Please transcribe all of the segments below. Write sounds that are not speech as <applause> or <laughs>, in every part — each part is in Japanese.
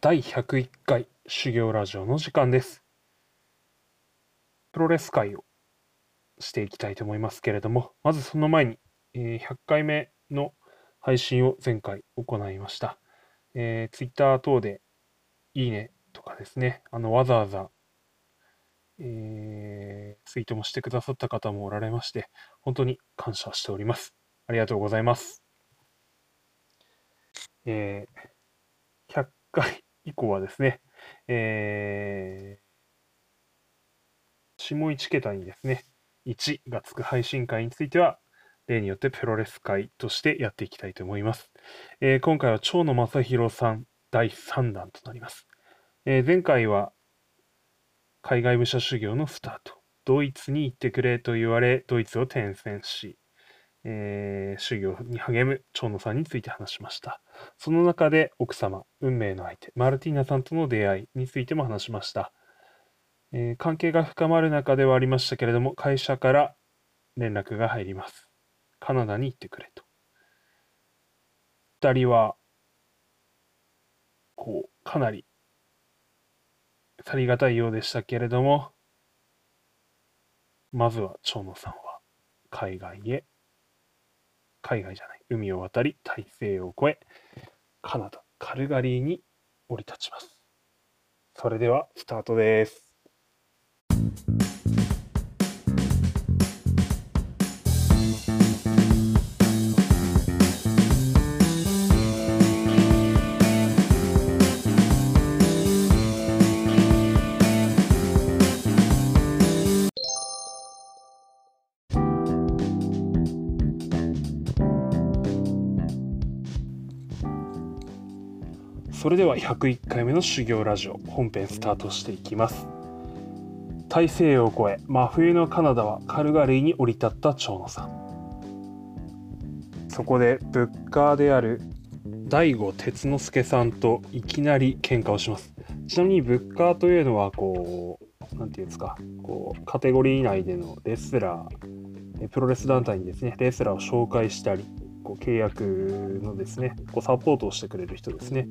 第101回修行ラジオの時間です。プロレス会をしていきたいと思いますけれども、まずその前に、えー100回目の配信を前回行いました。えー、Twitter 等でいいねとかですね、あのわざわざ、えーツイートもしてくださった方もおられまして、本当に感謝しております。ありがとうございます。えー100回以降はですね、えー下1桁にですね、1がつく配信会については、例によってプロレス会としてやっていきたいと思います。えー今回は蝶野正宏さん第3弾となります。えー前回は海外武者修行のスタート。ドイツに行ってくれと言われ、ドイツを転戦し、えー修行に励む蝶野さんについて話しました。その中で奥様、運命の相手、マルティーナさんとの出会いについても話しました。えー関係が深まる中ではありましたけれども、会社から連絡が入ります。カナダに行ってくれと。二人は、こう、かなり、去りがたいようでしたけれども、まずは蝶野さんは海外へ、海外じゃない、海を渡り、大西洋を越え、カナダ、カルガリーに降り立ちます。それでは、スタートです。それでは101回目の修行ラジオ本編スタートしていきます。大西洋を越え真冬のカナダはカルガリーに降り立った蝶野さん。そこでブッカーである大悟哲之助さんといきなり喧嘩をします。ちなみにブッカーというのはこうなんていうんですかこうカテゴリー内でのレスラーえプロレス団体にですねレスラーを紹介したりこう契約のですねこうサポートをしてくれる人ですね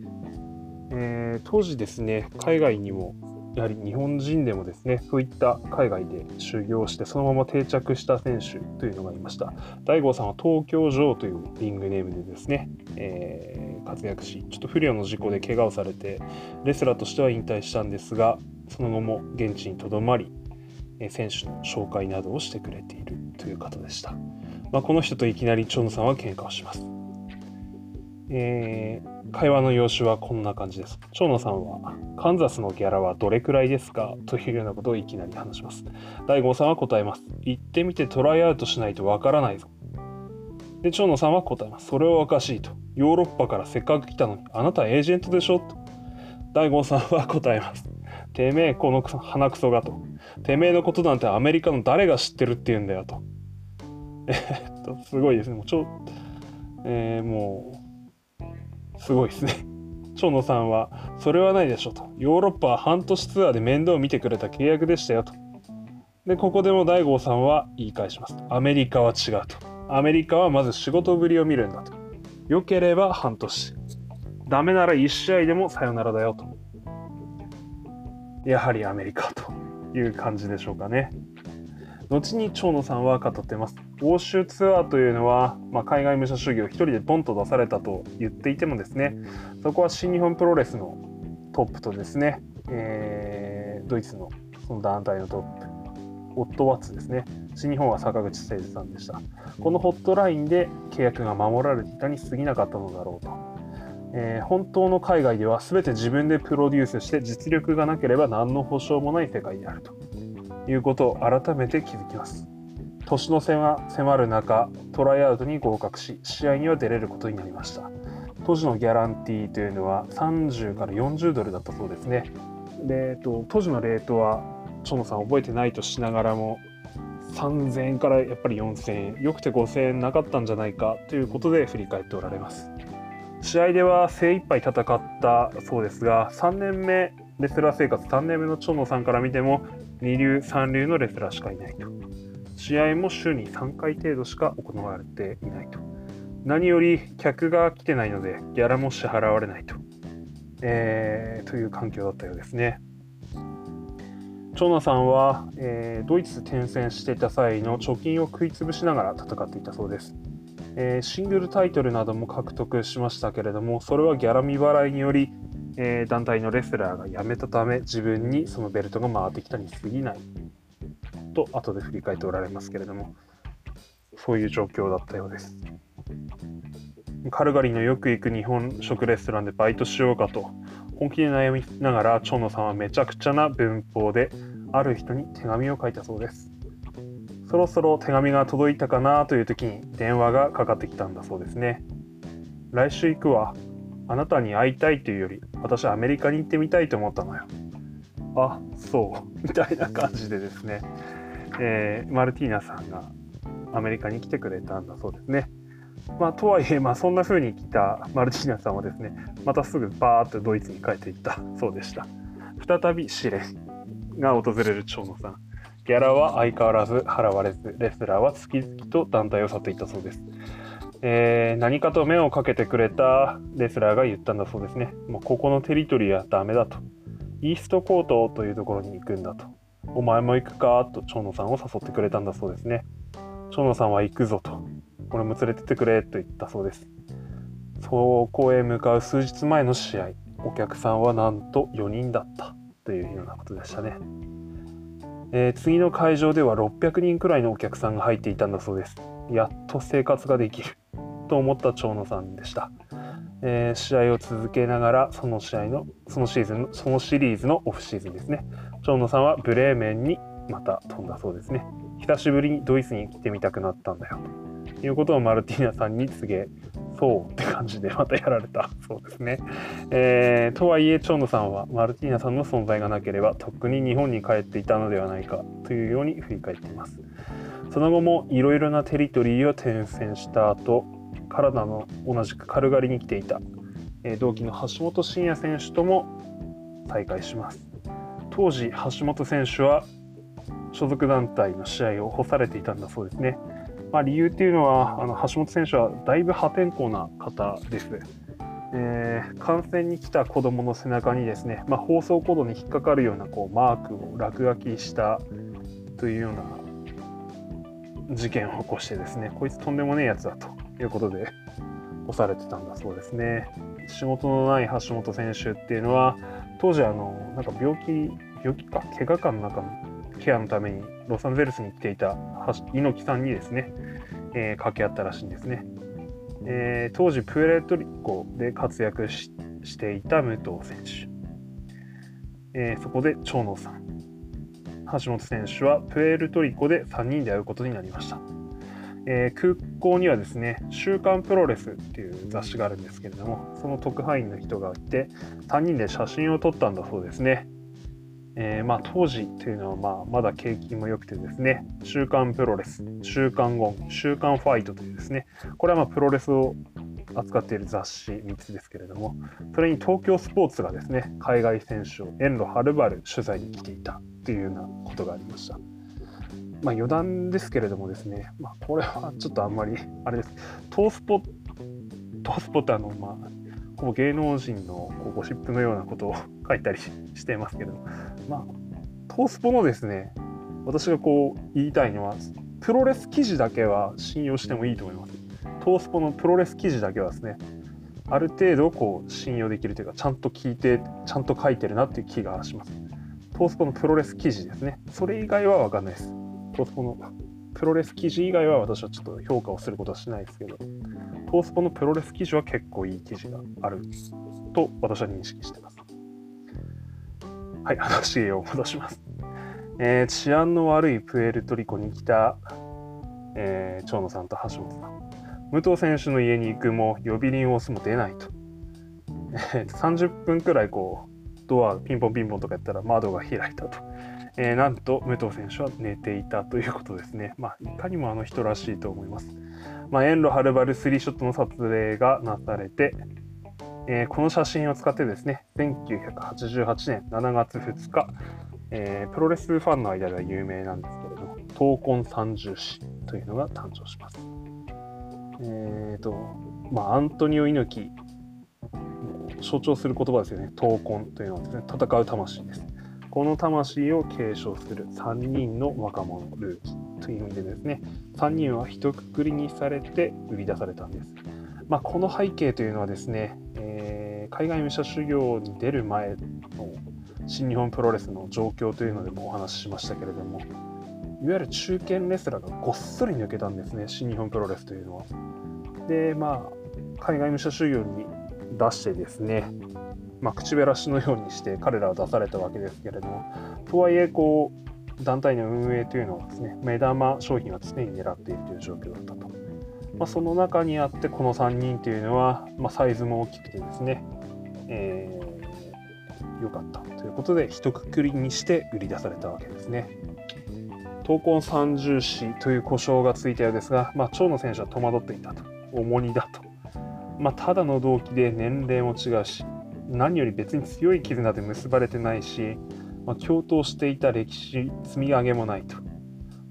えー当時ですね海外にもやはり日本人でもですねそういった海外で修行してそのまま定着した選手というのがいました。大悟さんは東京ジョーというリングネームでですね、えー活躍しちょっと不良の事故で怪我をされてレスラーとしては引退したんですがその後も現地にとどまり選手の紹介などをしてくれているという方でした、まあ、この人といきなり蝶野さんは喧嘩をします。えー会話の様子はこんな感じです。蝶野さんは、カンザスのギャラはどれくらいですか？というようなことをいきなり話します。大悟さんは答えます。行ってみてトライアウトしないとわからないぞ。で、蝶野さんは答えます。それはおかしいと。ヨーロッパからせっかく来たのに、あなたエージェントでしょ？と。大悟さんは答えます。てめえ、この鼻くそがと。てめえのことなんてアメリカの誰が知ってるって言うんだよと。えっと、すごいですね。もうちょ、えーもう、すごいですね。蝶野さんは、それはないでしょと。ヨーロッパは半年ツアーで面倒を見てくれた契約でしたよと。で、ここでも大悟さんは言い返します。アメリカは違うと。アメリカはまず仕事ぶりを見るんだと。良ければ半年。ダメなら1試合でもさよならだよと。やはりアメリカという感じでしょうかね。後に蝶野さんは語っています。欧州ツアーというのは、まあ、海外武者修行を一人でポンと出されたと言っていてもですね、そこは新日本プロレスのトップとですね、えードイツのその団体のトップ、オット・ワッツですね、新日本は坂口誠二さんでした。このホットラインで契約が守られていたに過ぎなかったのだろうと。えー本当の海外では全て自分でプロデュースして実力がなければ何の保証もない世界であるということを改めて気づきます。年の瀬が迫る中、トライアウトに合格し、試合には出れることになりました。当時のギャランティーというのは30から40ドルだったそうですね。で、えっと、当時のレートは、蝶野さん覚えてないとしながらも、3000円からやっぱり4000円、よくて5000円なかったんじゃないかということで振り返っておられます。試合では精一杯戦ったそうですが、3年目、レスラー生活3年目の蝶野さんから見ても、二流、三流のレスラーしかいないと。試合も週に3回程度しか行われていないと。何より客が来てないのでギャラも支払われないとえー、という環境だったようですね。長野さんは、えー、ドイツ転戦していた際の貯金を食い潰しながら戦っていたそうです。えー、シングルタイトルなども獲得しましたけれども、それはギャラ未払いにより、えー、団体のレスラーが辞めたため、自分にそのベルトが回ってきたに過ぎない。と、後で振り返っておられますけれども、そういう状況だったようです。カルガリーのよく行く日本食レストランでバイトしようかと本気で悩みながら蝶野さんはめちゃくちゃな文法である人に手紙を書いたそうです。そろそろ手紙が届いたかなという時に電話がかかってきたんだそうですね。来週行くわ。あなたに会いたいというより私はアメリカに行ってみたいと思ったのよあそう <laughs> みたいな感じでですね、えー、マルティーナさんがアメリカに来てくれたんだそうですねまあ、とはいえ、まあ、そんな風に来たマルティーナさんはですね、またすぐバーッとドイツに帰っていったそうでした。再び試練が訪れる長野さん。ギャラは相変わらず払われず、レスラーは月々と団体を去っていったそうです。えー、何かと目をかけてくれたレスラーが言ったんだそうですね。もうここのテリトリーはダメだと。イーストコートというところに行くんだと。お前も行くかと長野さんを誘ってくれたんだそうですね。長野さんは行くぞと。俺も連れてってくれと言ったそうです。そこへ向かう数日前の試合、お客さんはなんと4人だったというようなことでしたね。えー、次の会場では600人くらいのお客さんが入っていたんだそうです。やっと生活ができると思った長野さんでした。えー、試合を続けながらその試合のそのシーズンそのシリーズのオフシーズンですね長野さんはブレーメンにまた飛んだそうですね久しぶりにドイツに来てみたくなったんだよということをマルティーナさんに告げそうって感じでまたやられた <laughs> そうですね。えー、とはいえ長野さんはマルティーナさんの存在がなければとっくに日本に帰っていたのではないかというように振り返っています。その後もいろいろなテリトリーを転戦した後カナダの同じくカルガリに来ていた、えー、同期の橋本真也選手とも再会します。当時橋本選手は所属団体の試合を干されていたんだそうですね。まあ、理由っていうのはあの橋本選手はだいぶ破天荒な方です。えー、観戦に来た子どもの背中にですね、まあ、放送コードに引っかかるようなこうマークを落書きしたというような事件を起こしてですねこいつとんでもねえやつだということで押されてたんだそうですね仕事のない橋本選手っていうのは当時あのなんか病気病気か怪我かの中のケアのためにロサンゼルスに来ていた猪木さんにですね、えー、掛け合ったらしいんですね。えー、当時プエルトリコで活躍していた武藤選手、えー、そこで長野さん。橋本選手はプエルトリコで3人で会うことになりました、えー、空港にはですね「週刊プロレス」っていう雑誌があるんですけれどもその特派員の人がいて3人で写真を撮ったんだそうですね。えー、まあ、当時というのはまあまだ景気も良くてですね、週刊プロレス、週刊ゴン、週刊ファイトというですね、これはまプロレスを扱っている雑誌3つですけれども、それに東京スポーツがですね、海外選手を遠路はるばる取材に来ていたというようなことがありました。まあ、余談ですけれどもですね、まあ、これはちょっとあんまりあれです。トースポ、トースポってあの、まあ、こう芸能人のこうゴシップのようなことを書いたりしていますけど、まあ、トースポのですね、私がこう言いたいのは、プロレス記事だけは信用してもいいと思います。トースポのプロレス記事だけはですね、ある程度こう信用できるというか、ちゃんと聞いて、ちゃんと書いてるなっていう気がします。トースポのプロレス記事ですね。それ以外は分かんないです。トースポのプロレス記事以外は私はちょっと評価をすることはしないですけど、トースポのプロレス記事は結構いい記事があると私は認識してます。はい、話を戻します。えー、治安の悪いプエルトリコに来た、えー、長野さんと橋本さん。武藤選手の家に行くも呼び鈴を押すも出ないと。えー、30分くらいこうドアピンポンピンポンとかやったら窓が開いたと。えー、なんと武藤選手は寝ていたということですね。まあ、いかにもあの人らしいと思います。まあ、遠路はるばるスリーショットの撮影がなされて、えー、この写真を使ってですね、1988年7月2日、えー、プロレスファンの間では有名なんですけれども、闘魂三重士というのが誕生します。えっ、ー、と、まあ、アントニオ猪木象徴する言葉ですよね。闘魂というのはですね、戦う魂です。この魂を継承する3人の若者ルーキーという意味でですね、3人は一括りにされて売り出されたんです。まあ、この背景というのはですね、えー、海外武者修行に出る前の新日本プロレスの状況というのでもお話ししましたけれども、いわゆる中堅レスラーがごっそり抜けたんですね、新日本プロレスというのは。で、まあ、海外武者修行に出してですね、まあ、口べらしのようにして彼らは出されたわけですけれども、とはいえ、こう、団体の運営というのはですね、目玉商品は常に狙っているという状況だったと。まあ、その中にあって、この3人というのは、まあ、サイズも大きくてですね、えー、よかったということで、一括りにして売り出されたわけですね。闘魂三重視という故障がついたようですが、まあ、長野選手は戸惑っていたと。重荷だと。まあ、ただの動機で年齢も違うし、何より別に強い絆で結ばれてないし、まあ、共闘していた歴史積み上げもないと。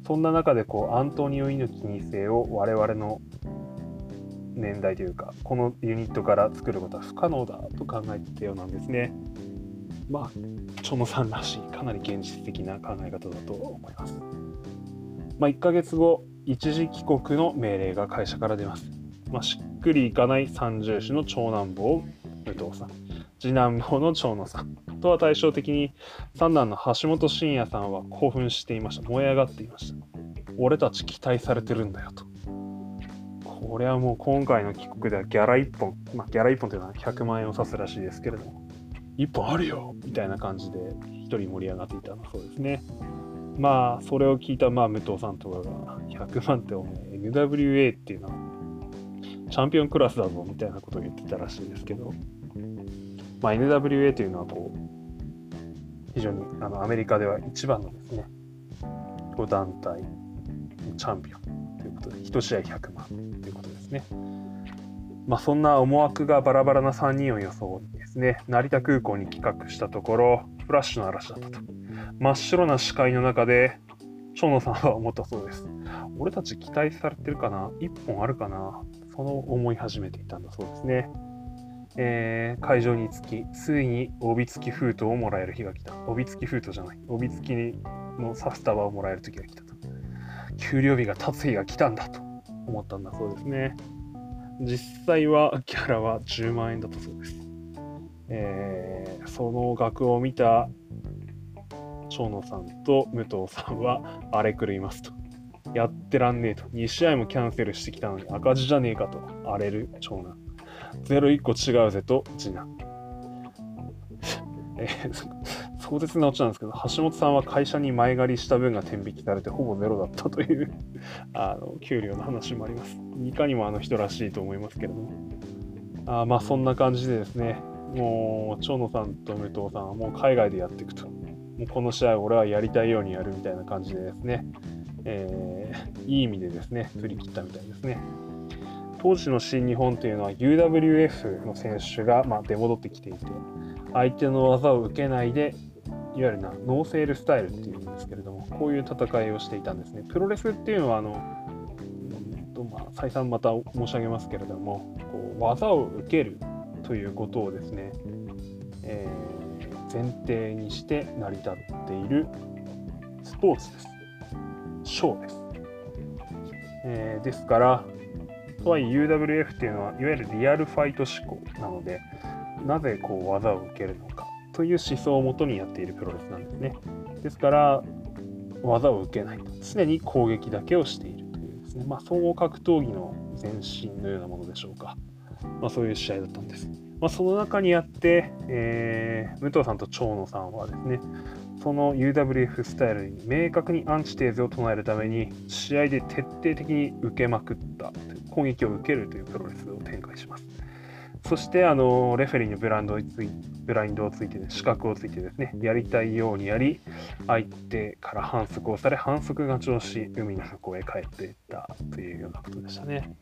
そんな中でこうアントニオ猪木2世を我々の年代というかこのユニットから作ることは不可能だと考えてたようなんですね。まあチョノさんらしいかなり現実的な考え方だと思います。まあ1ヶ月後一時帰国の命令が会社から出ます、まあ、しっくりいかない三重士の長男坊武藤さん。次男坊の長野さん。とは対照的に三男の橋本真也さんは興奮していました。燃え上がっていました。俺たち期待されてるんだよと。これはもう今回の帰国ではギャラ1本。まあギャラ1本というのは100万円を指すらしいですけれども。1本あるよ。みたいな感じで1人盛り上がっていたそうですね。まあそれを聞いたまあ武藤さんとかが100万っておめえ NWA っていうのはチャンピオンクラスだぞみたいなことを言ってたらしいですけど。まあ、NWA というのはこう非常にあのアメリカでは一番のですね5団体チャンピオンということで1試合100万ということですね。まあ、そんな思惑がバラバラな3人を装いですね成田空港に企画したところフラッシュの嵐だったと。真っ白な視界の中で蝶野さんは思ったそうです。俺たち期待されてるかな？1本あるかな？その思い始めていたんだそうですね。えー、会場に着き、ついに帯付き封筒をもらえる日が来た。帯付き封筒じゃない。帯付きのサスタバをもらえる時が来たと。給料日が経つ日が来たんだと思ったんだそうですね。実際はギャラは10万円だったそうです。えー、その額を見た長野さんと武藤さんは荒れ狂いますと。やってらんねえと。2試合もキャンセルしてきたのに赤字じゃねえかと荒れる長男。01個違うぜと次男。え、壮絶なオチなんですけど、橋本さんは会社に前借りした分が天引きされてほぼゼロだったというあの給料の話もあります。いかにもあの人らしいと思いますけれども。あまあそんな感じでですね、もう長野さんと武藤さんはもう海外でやっていくと。もうこの試合俺はやりたいようにやるみたいな感じでですね、えー、いい意味でですね、振り切ったみたいですね。当時の新日本というのは UWF の選手が、まあ、出戻ってきていて相手の技を受けないでいわゆるな no sell スタイルっていうんですけれどもこういう戦いをしていたんですね。プロレスっていうのはあの、うんとまあ、再三また申し上げますけれどもこう技を受けるということをですね、えー、前提にして成り立っているスポーツです。ショーです、えー、ですからとはいえ UWF っていうのはいわゆるリアルファイト志向なのでなぜこう技を受けるのかという思想をもとにやっているプロレスなんですね。ですから技を受けない常に攻撃だけをしているというですね、まあ、総合格闘技の前身のようなものでしょうか、まあ、そういう試合だったんです、まあ、その中にあって、えー、武藤さんと長野さんはですねその UWF スタイルに明確にアンチテーゼを唱えるために試合で徹底的に受けまくった攻撃を受けるというプロレスを展開します。そしてあのレフェリーのブランドついブラインドをついて、ね、資格をついてですねやりたいようにやり相手から反則をされ反則勝ちをし海の向こうへ帰っていったというようなことでしたね、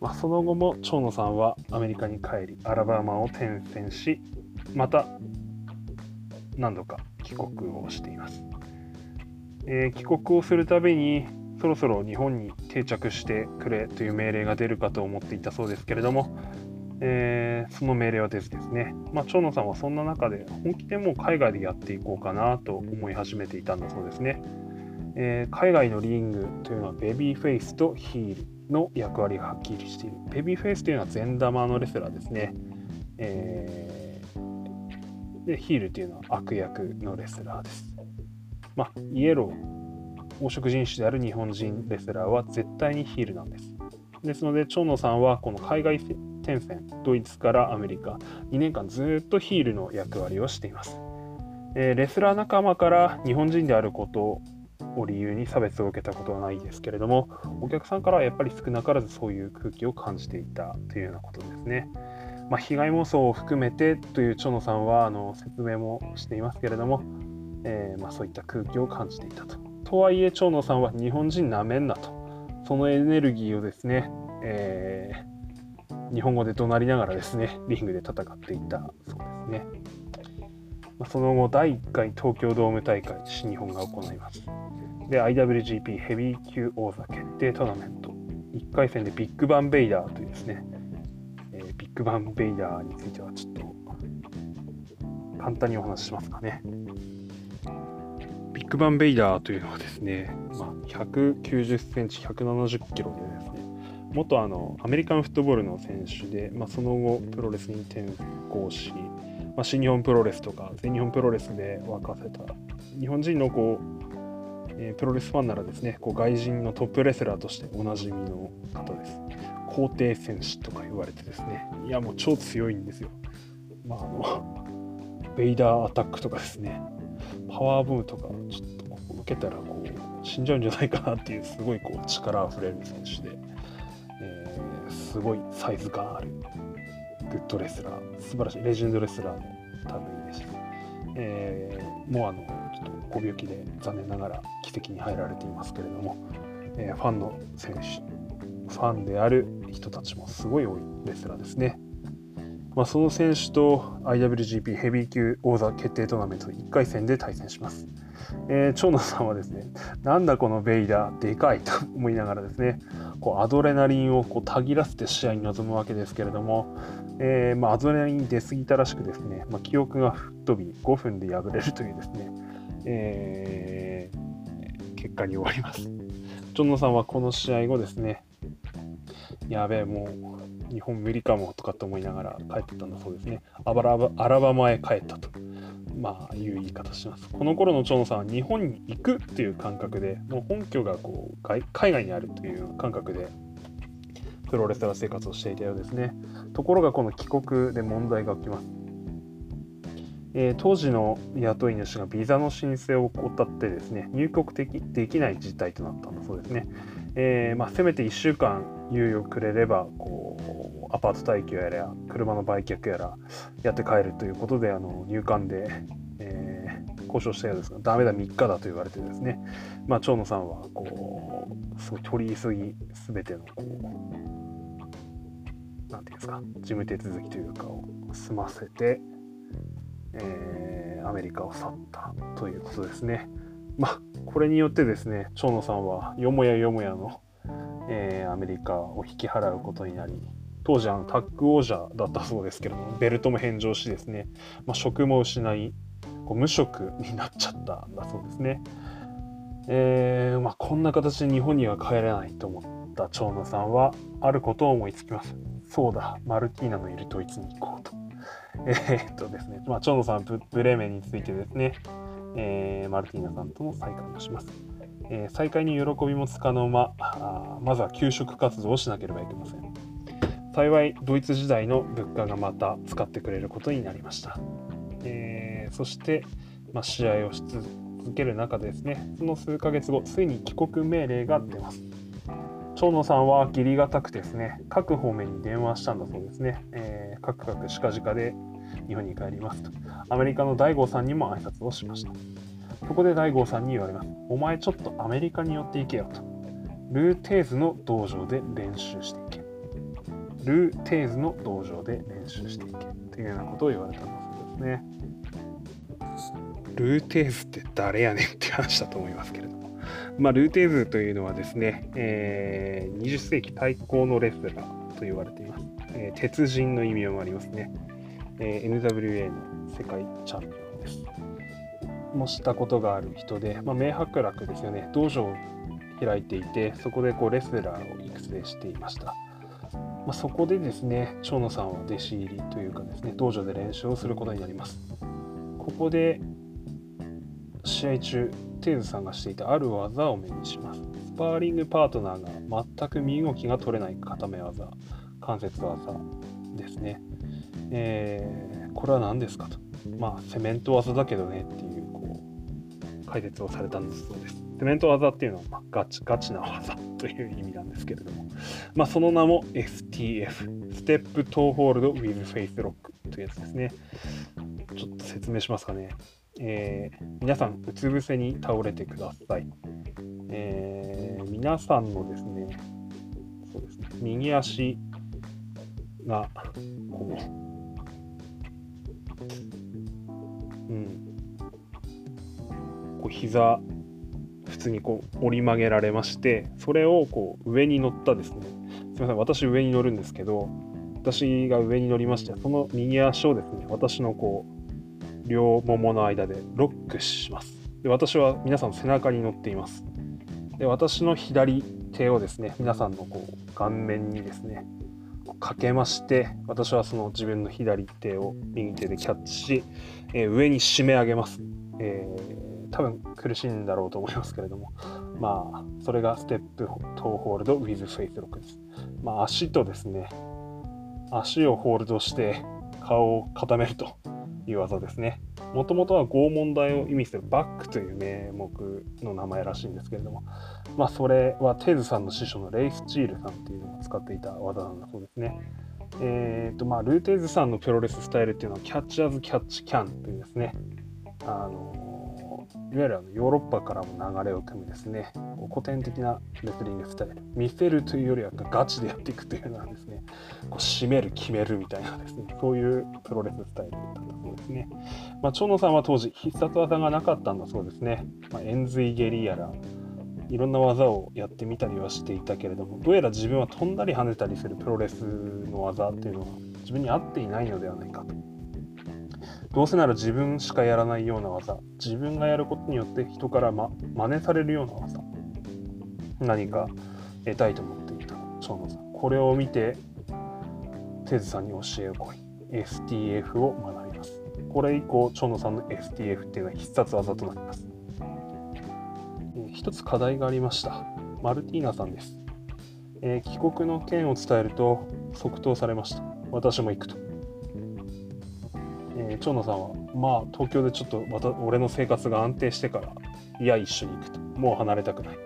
まあ、その後も長野さんはアメリカに帰りアラバマを転戦しまた何度か帰国をしています。えー、帰国をするたびにそろそろ日本に定着してくれという命令が出るかと思っていたそうですけれどもえー、その命令は出ずですね、まあ、長野さんはそんな中で本気でもう海外でやっていこうかなと思い始めていたんだそうですね。えー、海外のリングというのはベビーフェイスとヒールの役割がはっきりしている。ベビーフェイスというのは善玉のレスラーですね。えー、でヒールというのは悪役のレスラーです。まあ、イエロー、黄色人種である日本人レスラーは絶対にヒールなんです。ですので、長野さんはこの海外転戦、ドイツからアメリカ、2年間ずっとヒールの役割をしています。えー、レスラー仲間から日本人であることを理由に差別を受けたことはないですけれども、お客さんからはやっぱり少なからずそういう空気を感じていたというようなことですね。まあ、被害妄想を含めてという蝶野さんはあの説明もしていますけれども、えー、まあ、そういった空気を感じていたと。とはいえ、蝶野さんは日本人なめんなと。そのエネルギーをですね、えー、日本語で怒鳴りながらですね、リングで戦っていたそうですね。まあ、その後、第1回東京ドーム大会、新日本が行います。で、IWGP ヘビー級王座決定トーナメント。1回戦でビッグバンベイダーというですね、ビッグバンベイダーについてはちょっと簡単にお話ししますかね。ビッグバンベイダーというのはですね、まあ、190センチ、170キロでですね、元あのアメリカンフットボールの選手で、まあ、その後プロレスに転向し、まあ、新日本プロレスとか全日本プロレスで沸かせた日本人のこう、えー、プロレスファンならですねこう外人のトップレスラーとしておなじみの方です。皇帝戦士とか言われてですね。いやもう超強いんですよ。まああのベイダーアタックとかですね。パワーブームとかちょっとこう受けたらこう死んじゃうんじゃないかなっていうすごいこう力あふれる選手で。えー、すごいサイズ感ある。グッドレスラー。素晴らしい。レジェンドレスラーの類でした、えー、もうあのちょっとご病気で残念ながら奇跡に入られていますけれども、えー、ファンの選手ファンである人たちもすごい多いレスラーですねまあ、その選手と IWGP ヘビー級王座決定トーナメント1回戦で対戦します。えー、長野さんはですね、なんだこのベイダー、でかいと思いながらですね、こうアドレナリンをこうたぎらせて試合に臨むわけですけれども、えー、まあ、アドレナリン出過ぎたらしくですね、まあ、記憶が吹っ飛び5分で敗れるというですね、えー、結果に終わります。ジョンノさんはこの試合後ですね、やべえ、もう日本無理かもとかって思いながら帰ってたんだそうですね。アラバアラバマへ帰ったと。まあ、いう言い方します。この頃の長野さんは日本に行くっていう感覚で、もう本拠がこう海外にあるという感覚で、プロレスラー生活をしていたようですね。ところがこの帰国で問題が起きます。えー、当時の雇い主がビザの申請を怠ってですね、入国的できない事態となったんだそうですね。えー、まあ、せめて1週間猶予くれればこうアパート待機やら車の売却やらやって帰るということであの入管で、えー、交渉したようですがダメだ3日だと言われてですね、まあ、長野さんはこうすごい取り急ぎ全てのこうなんていうんですか事務手続きというかを済ませて、えー、アメリカを去ったということですね。まあこれによってですね長野さんはよもやよもやのえー、アメリカを引き払うことになり当時あのタッグ王者だったそうですけどもベルトも返上しですね、まあ、職も失いこう無職になっちゃったんだそうですね。えーまあ、こんな形で日本には帰れないと思った長野さんはあることを思いつきます。そうだ、マルティーナのいるドイツに行こうと。えー、っとですね、まあ、長野さんブ、ブレーメンについてですね、えー、マルティーナさんとも再会をします。えー、再開に喜びもつかの間あまずは給食活動をしなければいけません。幸いドイツ時代の物価がまた使ってくれることになりました、えー、そして、まあ、試合をし続ける中でですねその数ヶ月後ついに帰国命令が出ます。長野さんは義理がたくですね各方面に電話したんだそうですね、えー、各々近々で日本に帰りますと。アメリカの大悟さんにも挨拶をしましたそこで大悟さんに言われます。お前ちょっとアメリカに寄っていけよと。ルーテーズの道場で練習していけ。ルーテーズの道場で練習していけ。というようなことを言われたんだそうですね。ルーテーズって誰やねんって話だと思いますけれども。まあ、ルーテーズというのはですね、えー、20世紀最高のレスラーと言われています。えー、鉄人の意味もありますね、えー、NWA の世界チャンピオンです。もしたことがある人で、まあ、明白楽ですよね、道場を開いていて、そこでこうレスラーを育成していました。まあ、そこでですね、長野さんは弟子入りというかですね、道場で練習をすることになります。ここで試合中、テーズさんがしていたある技を目にします。スパーリングパートナーが全く身動きが取れない固め技、関節技ですね。えー、これは何ですかと。まあ、セメント技だけどねっていうこう解説をされたんだそうです。セメント技っていうのは、まあ、ガチガチな技という意味なんですけれども、まあ、その名も STF、 step toehold with facelock というやつですね。ちょっと説明しますかね。えー、皆さん、うつ伏せに倒れてください。えー、皆さんのですね、そうですね、右足が、こう、うん、こう膝、普通にこう折り曲げられまして、それをこう上に乗ったですね、すみません、私上に乗るんですけど、私が上に乗りまして、その右足をですね、私のこう、両ももの間でロックします。で私は皆さん背中に乗っています。で私の左手をですね、皆さんのこう顔面にですね、かけまして、私はその自分の左手を右手でキャッチし、えー、上に締め上げます。えー、多分苦しいんだろうと思いますけれども、まあ、それがステップトーホールドウィズフェイスロックです。まあ、足とですね、足をホールドして顔を固めるという技ですね。もともとは拷問台を意味するバックという名目の名前らしいんですけれども、まあ、それはテズさんの師匠のレイス・チールさんっていうのが使っていた技なんだそうですね。えーとまあ、ルーテーズさんのプロレススタイルっていうのはキャッチアズキャッチキャンというですね、あのいわゆるあのヨーロッパからも流れを組むですね、古典的なレスリングスタイル、見せるというよりはガチでやっていくというのはですね、こう締める、決めるみたいなですね、そういうプロレススタイルだったそうですね。まあ、長野さんは当時、必殺技がなかったんだそうですね。まあ、円髄蹴りやら、いろんな技をやってみたりはしていたけれども、どうやら自分は飛んだり跳ねたりするプロレスの技っていうのは自分に合っていないのではないかと。どうせなら自分しかやらないような技。自分がやることによって人から、ま、真似されるような技。何か得たいと思っていた。長野さんこれを見てテズさんに教えをこい。STF を学びます。これ以降長野さんの STF っていうのは必殺技となります、えー、一つ課題がありました。マルティーナさんです、えー、帰国の件を伝えると即答されました。私も行くと。ー、長野さんは、まあ、東京でちょっとまた俺の生活が安定してから、いや、一緒に行くと。もう離れたくない。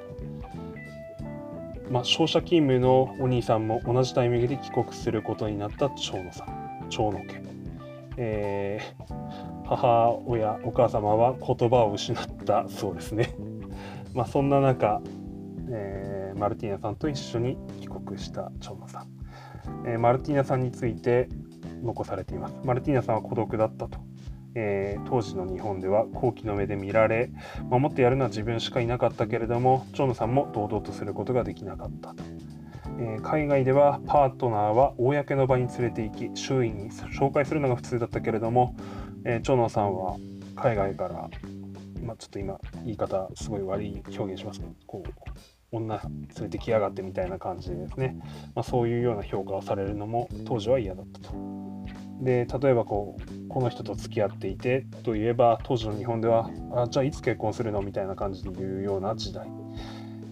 まあ、商社勤務のお兄さんも同じタイミングで帰国することになった長野さん、長野家。えー、母親、お母様は言葉を失ったそうですね。<laughs> まあ、そんな中、えー、マルティーナさんと一緒に帰国した長野さん。えー、マルティーナさんについて残されています。マルティーナさんは孤独だったと。えー、当時の日本では好奇の目で見られ守ってやるのは自分しかいなかったけれども長野さんも堂々とすることができなかったと、えー、海外ではパートナーは公の場に連れて行き周囲に紹介するのが普通だったけれども、えー、長野さんは海外から、まあ、ちょっと今言い方すごい悪い表現しますけどこう女連れてきやがってみたいな感じでですね、まあ、そういうような評価をされるのも当時は嫌だったと。で例えばこうこの人と付き合っていてといえば当時の日本ではあじゃあいつ結婚するのみたいな感じで言うような時代、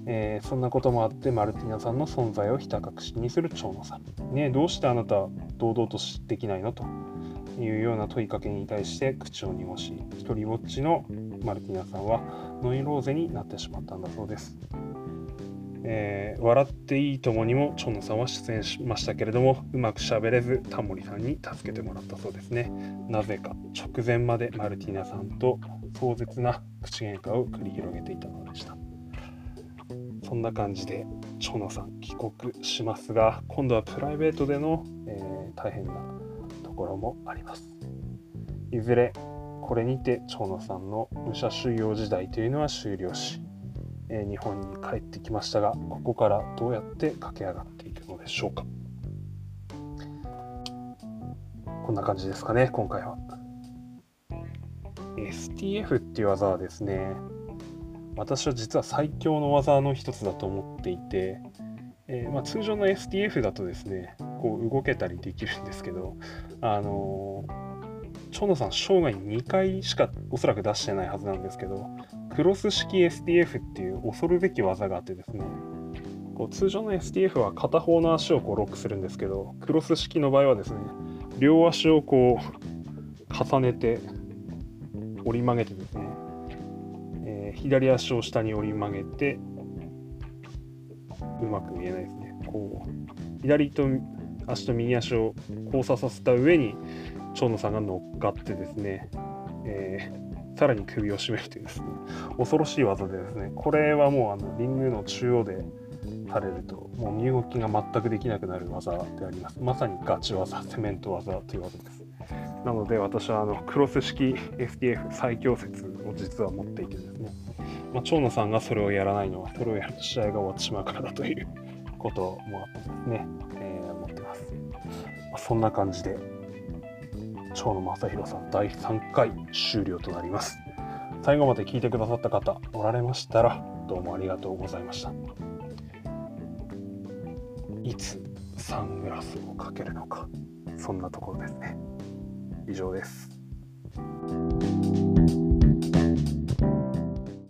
えー、そんなこともあってマルティナさんの存在をひた隠しにする長野さん、ね、どうしてあなた堂々とできないの？と。いうような問いかけに対して口を濁し一人ぼっちのマルティナさんはノイローゼになってしまったんだそうです。えー、笑っていいともにもチョノさんは出演しましたけれどもうまくしゃべれずタモリさんに助けてもらったそうですね。なぜか直前までマルティナさんと壮絶な口喧嘩を繰り広げていたのでした。そんな感じでチョノさん帰国しますが今度はプライベートでの、えー、大変なところもあります。いずれこれにて長野さんの武者修行時代というのは終了しえ日本に帰ってきましたがここからどうやって駆け上がっていくのでしょうかこんな感じですかね、今回は。STF っていう技はですね、私は実は最強の技の一つだと思っていて、えー、まあ、通常の STF だとですね、こう動けたりできるんですけど、あのー、長野さん生涯に2回しかおそらく出してないはずなんですけど、クロス式 STF っていう恐るべき技があってですね、こう通常の STF は片方の足をこうロックするんですけど、クロス式の場合はですね、両足をこう重ねて折り曲げてですね、えー、左足を下に折り曲げてうまく見えないですね。こう左と足と右足を交差させた上に蝶野さんが乗っかってですね、えー、さらに首を絞めるというですね。恐ろしい技でですね。これはもうあのリングの中央で垂れるともう身動きが全くできなくなる技であります。まさにガチ技セメント技という技です。なので私はあのクロス式 STF 最強説を実は持っていてですね、まあ、長野さんがそれをやらないのはそれをやると試合が終わってしまうからだということもあってですね、えー、思ってます、まあ、そんな感じで蝶野正弘さん第3回終了となります。最後まで聞いてくださった方おられましたらどうもありがとうございました。いつサングラスをかけるのかそんなところですね。以上です。